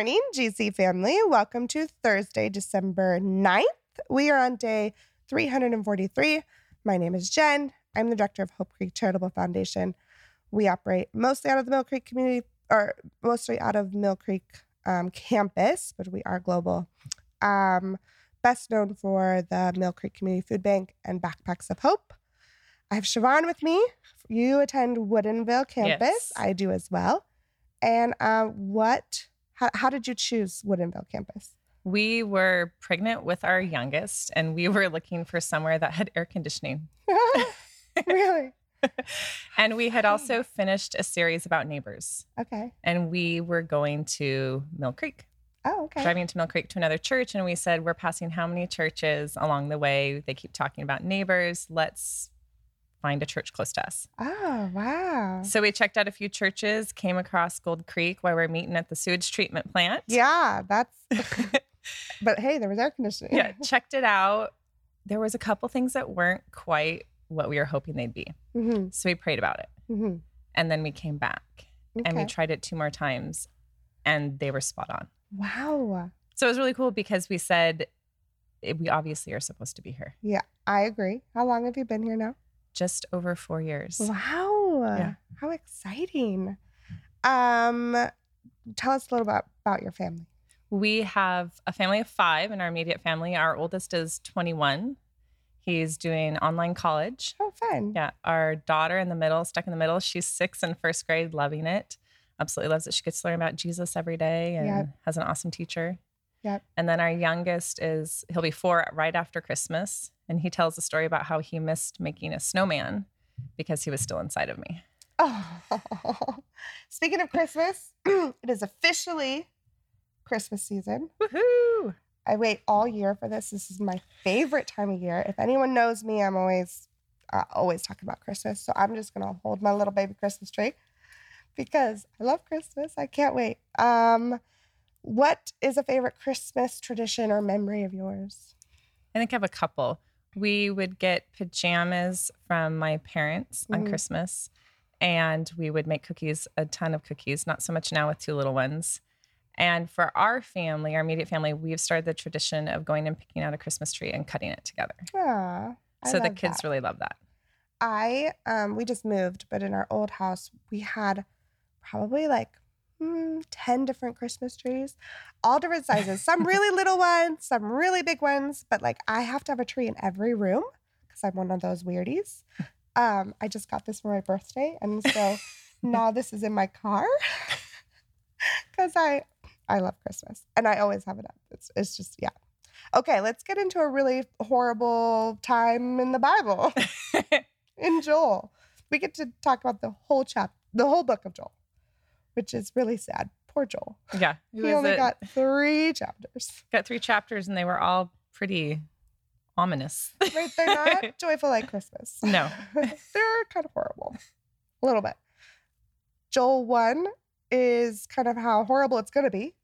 Good morning, GC family. Welcome to Thursday, December 9th. We are on day 343. My name is Jen. I'm the director of Hope Creek Charitable Foundation. We operate mostly out of the Mill Creek community, or mostly out of Mill Creek um, campus, but we are global. Um, best known for the Mill Creek Community Food Bank and Backpacks of Hope. I have Siobhan with me. You attend Woodinville campus. Yes. I do as well. And uh, what? How, how did you choose Woodinville campus? We were pregnant with our youngest, and we were looking for somewhere that had air conditioning. really? And we had also finished a series about neighbors, Okay. and we were going to Mill Creek, Oh, okay. driving to Mill Creek to another church. And we said, We're passing how many churches along the way? They keep talking about neighbors. Let's find a church close to us. Oh, wow. So we checked out a few churches, came across Gold Creek while we're meeting at the sewage treatment plant. Yeah, that's. but hey, there was air conditioning. yeah, checked it out. There was a couple things that weren't quite what we were hoping they'd be. hmm So we prayed about it. hmm And then we came back and we tried it two more times and they were spot on. Wow. So it was really cool because we said eh, we obviously are supposed to be here. Yeah, I agree. How long have you been here now? Just over four years. Wow. Yeah. How exciting. Um, tell us a little about, about your family. We have a family of five in our immediate family. Our oldest is 21. He's doing online college. Oh, fun. Yeah. Our daughter in the middle, stuck in the middle, she's six in first grade, loving it. Absolutely loves it. She gets to learn about Jesus every day and Yep. has an awesome teacher. Yep. And then our youngest is, he'll be four right after Christmas. And he tells a story about how he missed making a snowman because he was still inside of me. Oh. Speaking of Christmas, it is officially Christmas season. Woohoo! I wait all year for this. This is my favorite time of year. If anyone knows me, I'm always uh, always talking about Christmas. So I'm just gonna hold my little baby Christmas tree because I love Christmas. I can't wait. Um, what is a favorite Christmas tradition or memory of yours? I think I have a couple. We would get pajamas from my parents on Mhm. Christmas, and we would make cookies, a ton of cookies, not so much now with two little ones. And for our family, our immediate family, we've started the tradition of going and picking out a Christmas tree and cutting it together. Ah, I so the kids that. really love that. I um we just moved, but in our old house we had probably like hmm, 10 different Christmas trees, all different sizes. Some really little ones, some really big ones, but like I have to have a tree in every room because I'm one of those weirdies. Um, I just got this for my birthday, and so now this is in my car because I I love Christmas and I always have it up. It's it's just yeah. Okay, let's get into a really horrible time in the Bible in Joel. We get to talk about the whole chapter, the whole book of Joel, which is really sad. Poor Joel. Yeah. It He only a- got three chapters. got three chapters, and they were all pretty ominous. Right? They're not joyful like Christmas. No. They're kind of horrible. A little bit. Joel 1 is kind of how horrible it's going to be.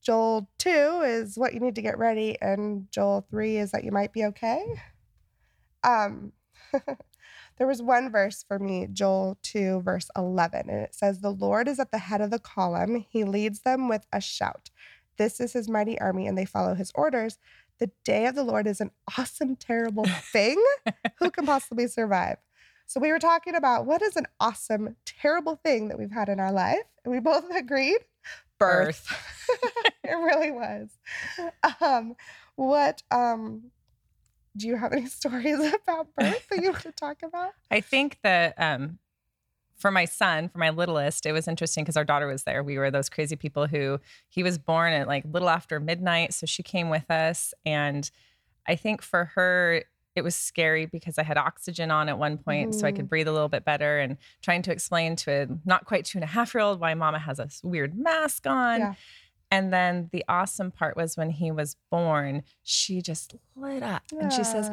Joel 2 is what you need to get ready. And Joel 3 is that you might be okay. Um, there was one verse for me, Joel 2, verse 11, and it says, The Lord is at the head of the column. He leads them with a shout. This is his mighty army, and they follow his orders. The day of the Lord is an awesome, terrible thing. Who can possibly survive? So, we were talking about what is an awesome, terrible thing that we've had in our life. And we both agreed birth. it really was. Um, what um, do you have any stories about birth that you want to talk about? I think that um, for my son, for my littlest, it was interesting because our daughter was there. We were those crazy people who he was born at like little after midnight. So she came with us. And I think for her, it was scary because I had oxygen on at one point, so I could breathe a little bit better. And trying to explain to a not quite two and a half year old why mama has a weird mask on. Yeah. And then the awesome part was when he was born, she just lit up and she says,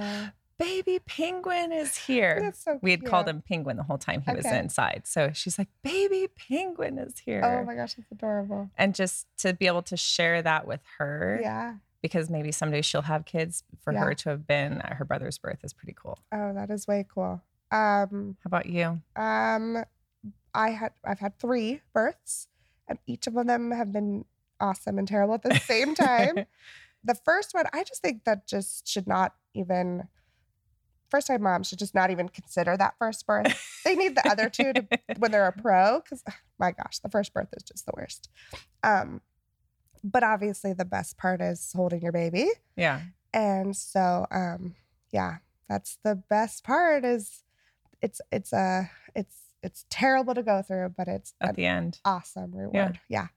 Baby penguin is here. That's so We had called him Penguin the whole time he was inside. So she's like, Baby Penguin is here. Oh my gosh, that's adorable. and just to be able to share that with her, Yeah. because maybe someday she'll have kids, for Yeah. her to have been at her brother's birth is pretty cool. Oh, that is way cool. Um, How about you? um, I had I've had three births, and each of them have been awesome and terrible at the same time. the first one, I just think that just should not even first time moms should just not even consider that first birth. They need the other two to when they're a pro because my gosh, the first birth is just the worst. Um, but obviously the best part is holding your baby. Yeah. And so um yeah, that's the best part is it's it's a it's it's terrible to go through, but it's At the end. awesome reward. Yeah. yeah.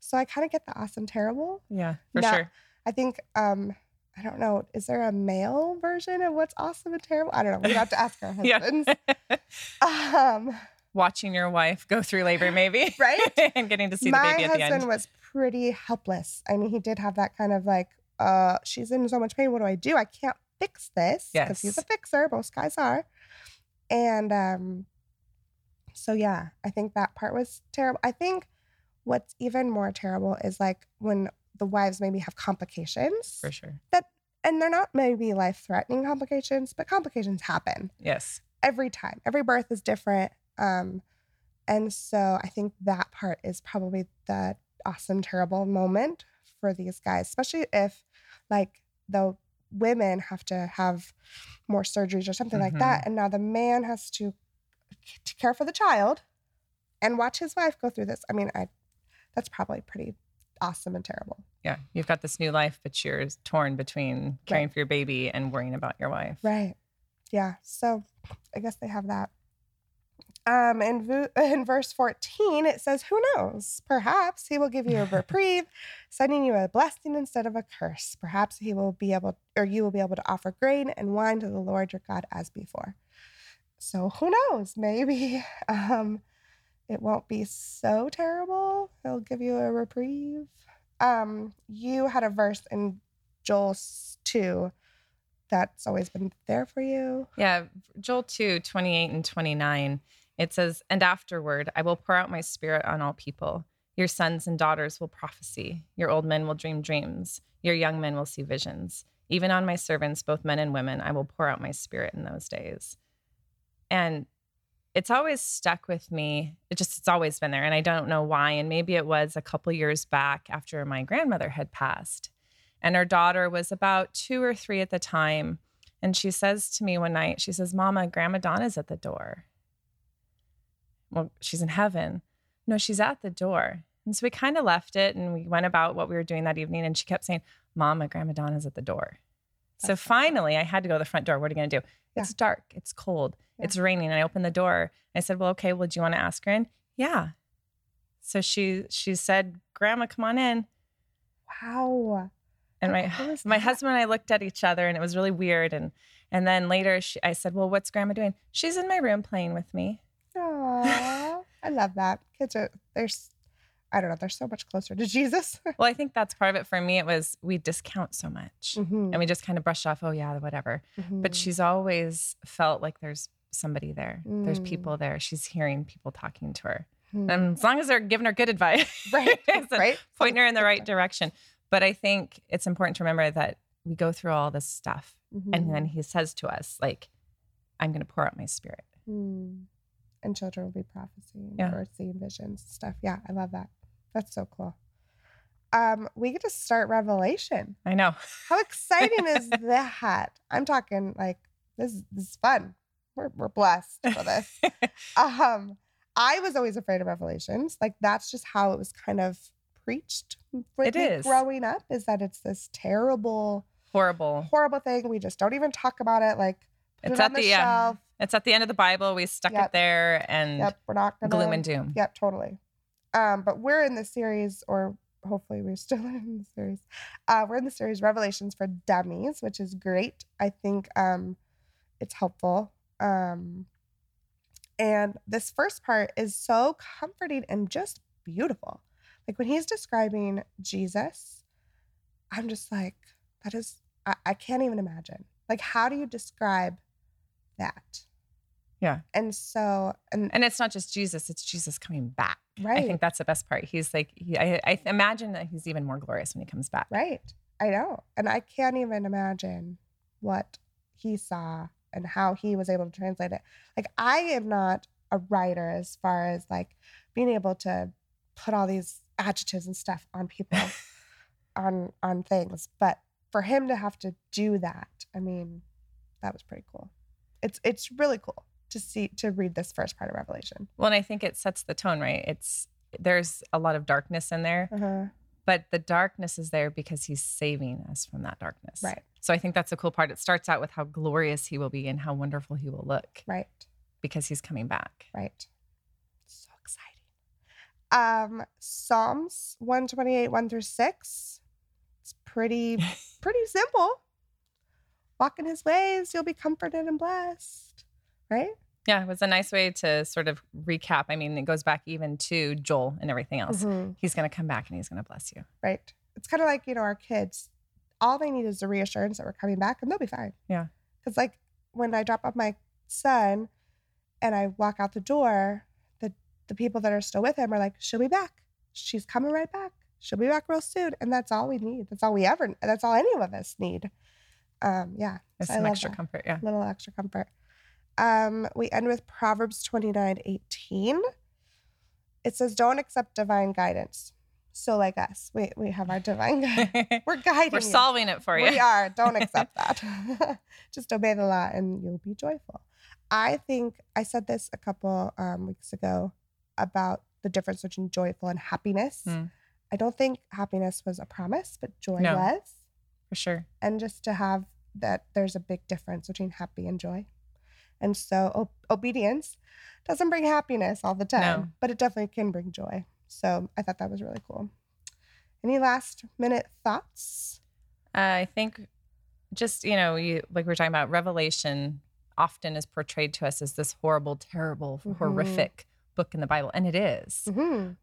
So I kind of get the awesome terrible. Yeah, for Now- sure. I think um I don't know, is there a male version of what's awesome and terrible? I don't know. We have to ask our Yeah. husbands. um Watching your wife go through labor, maybe. Right? and getting to see the my baby at the husband end. was pretty helpless. I mean, he did have that kind of like, uh, she's in so much pain. What do I do? I can't fix this because he's a fixer. Most guys are. And um, so yeah, I think that part was terrible. I think what's even more terrible is like when the wives maybe have complications, For sure. That and they're not maybe life threatening complications, but complications happen Yes. every time. Every birth is different. Um, and so I think that part is probably the awesome, terrible moment for these guys, especially if like the women have to have more surgeries or something like that. And now the man has to, to care for the child and watch his wife go through this. I mean, I that's probably pretty awesome and terrible. Yeah. You've got this new life, but you're torn between caring for your baby and worrying about your wife. Right. Yeah. So I guess they have that. Um, in, vu- in verse 14, it says, Who knows? Perhaps he will give you a reprieve, sending you a blessing instead of a curse. Perhaps he will be able, or you will be able to offer grain and wine to the Lord your God as before. So who knows? Maybe um, it won't be so terrible. He'll give you a reprieve. Um, you had a verse in Joel 2 that's always been there for you. Yeah, Joel 2, 28 and 29, it says, And afterward, I will pour out my spirit on all people. Your sons and daughters will prophesy. Your old men will dream dreams. Your young men will see visions. Even on my servants, both men and women, I will pour out my spirit in those days. And it's always stuck with me. It just, it's always been there. And I don't know why. And maybe it was a couple years back after my grandmother had passed. And her daughter was about two or three at the time. And she says to me one night, she says, Mama, Grandma Donna's at the door. Well, she's in heaven. No, she's at the door. And so we kind of left it and we went about what we were doing that evening. And she kept saying, Mama, Grandma Donna's at the door. So finally, I had to go to the front door. What are you going to do? Yeah. It's dark. It's cold. Yeah. It's raining. And I opened the door. I said, Well, okay, well, do you want to ask her in? Yeah. So she she said, Grandma, come on in. Wow. And my my husband and I looked at each other, and it was really weird. And and then later, she, I said, "Well, what's Grandma doing?" She's in my room playing with me. Aww. I love that. Kids are, there's, I don't know, they're so much closer to Jesus. Well, I think that's part of it for me. It was we discount so much, Mhm, and we just kind of brush off. Oh yeah, whatever. But mhm. she's always felt like there's somebody there. There's Mm. people there. She's hearing people talking to her, Mhm. and as long as they're giving her good advice, right, right. pointing her in the right direction. But I think it's important to remember that we go through all this stuff, and Mhm. then He says to us, like, "I'm going to pour out my Spirit." Mm. And children will be prophesying Yeah. or seeing visions stuff. Yeah, I love that. That's so cool. Um, we get to start Revelation. I know. How exciting is that? I'm talking like this. This is fun. We're we're blessed for this. um, I was always afraid of Revelations. Like that's just how it was kind of preached. with It is. growing up. Is that it's this terrible, Horrible. horrible thing. We just don't even talk about it. Like It's it at on the, the yeah. shelf. It's at the end of the Bible. We stuck Yep. it there and Yep, we're not gonna gloom and doom. Yep, totally. Um, but we're in the series, or hopefully we're still in the series. Uh, we're in the series Revelations for Dummies, which is great. I think um, it's helpful. Um, and this first part is so comforting and just beautiful. Like when he's describing Jesus, I'm just like, that is, I, I can't even imagine. Like, how do you describe that? Yeah. And so, and, And it's not just Jesus, it's Jesus coming back. right. I think that's the best part. He's like, he, I, I imagine that he's even more glorious when he comes back. Right. I know. And I can't even imagine what he saw and how he was able to translate it. Like, I am not a writer as far as like being able to put all these adjectives and stuff on people on on things. But for him to have to do that, I mean, that was pretty cool. It's it's really cool to see to read this first part of Revelation. Well, and I think it sets the tone, right? It's there's a lot of darkness in there, Uh-huh. but the darkness is there because he's saving us from that darkness. Right, So I think that's the cool part. It starts out with how glorious he will be and how wonderful he will look right, because he's coming back. right. So exciting. Um, Psalms 128, 1 through 6. It's pretty, pretty simple. Walk in his ways, you'll be comforted and blessed. Right? Yeah, it was a nice way to sort of recap. I mean, it goes back even to Joel and everything else. Mhm. He's going to come back and he's going to bless you. Right. It's kind of like, you know, our kids, all they need is the reassurance that we're coming back and they'll be fine. Yeah. Because, like, when I drop off my son and I walk out the door, the, the people that are still with him are like, she'll be back. She's coming right back. She'll be back real soon. And that's all we need. That's all we ever, that's all any of us need. Um, yeah. It's so some extra that. comfort. Yeah. A little extra comfort. Um, we end with Proverbs 29 18. It says, Don't accept divine guidance. So, like us, we, we have our divine guidance. We're guiding We're you. solving it for you. We are. Don't accept that. Just obey the law and you'll be joyful. I think I said this a couple um, weeks ago about the difference between joyful and happiness. Mm. I don't think happiness was a promise, but joy No. was For sure. and just to have that there's a big difference between happy and joy. And so o- obedience doesn't bring happiness all the time, No. but it definitely can bring joy. So I thought that was really cool. Any last minute thoughts? Uh, I think just, you know, you like we are talking about Revelation often is portrayed to us as this horrible, terrible, Mhm. horrific book in the Bible. And it is. Mhm.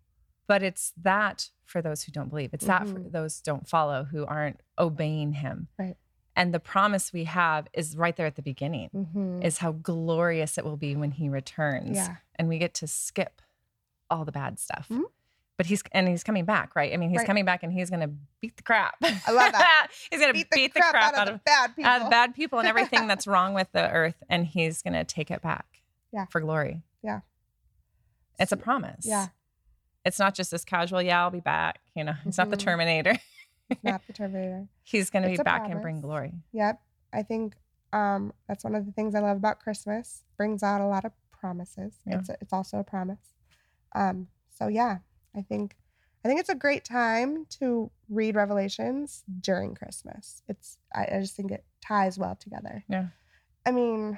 But it's that for those who don't believe. It's that for Mhm. those who don't follow, who aren't obeying him. Right. And the promise we have is right there at the beginning. Mhm. Is how glorious it will be when he returns. Yeah. And we get to skip all the bad stuff. Mhm. But he's and he's coming back, right? I mean, he's Right. coming back and he's gonna beat the crap. I love that. he's gonna beat, the, crap, out, of, the bad people. out of bad people and everything that's wrong with the earth, and he's gonna take it back. Yeah. For glory. Yeah. It's a promise. Yeah. It's not just this casual, yeah, I'll be back. You know, it's not the Mhm. Terminator. Not the Terminator. He's gonna be a back and bring glory. Yep. I think um, that's one of the things I love about Christmas. Brings out a lot of promises. Yeah. It's it's also a promise. Um, so yeah, I think I think it's a great time to read Revelations during Christmas. It's I, I just think it ties well together. Yeah. I mean,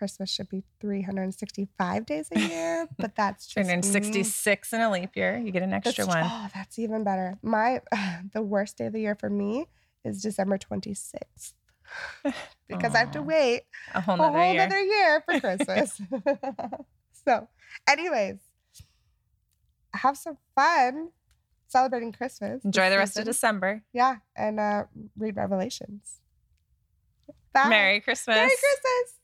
Christmas should be 365 days a year, but that's just me. 366 in a leap year. You get an extra one. Oh, that's even better. My the worst day of the year for me is December 26th. because I have to wait A whole a whole year. other year for Christmas. so, anyways, have some fun celebrating Christmas. Enjoy the rest of. December. Yeah, and uh, read Revelations. Bye. Merry Christmas. Merry Christmas.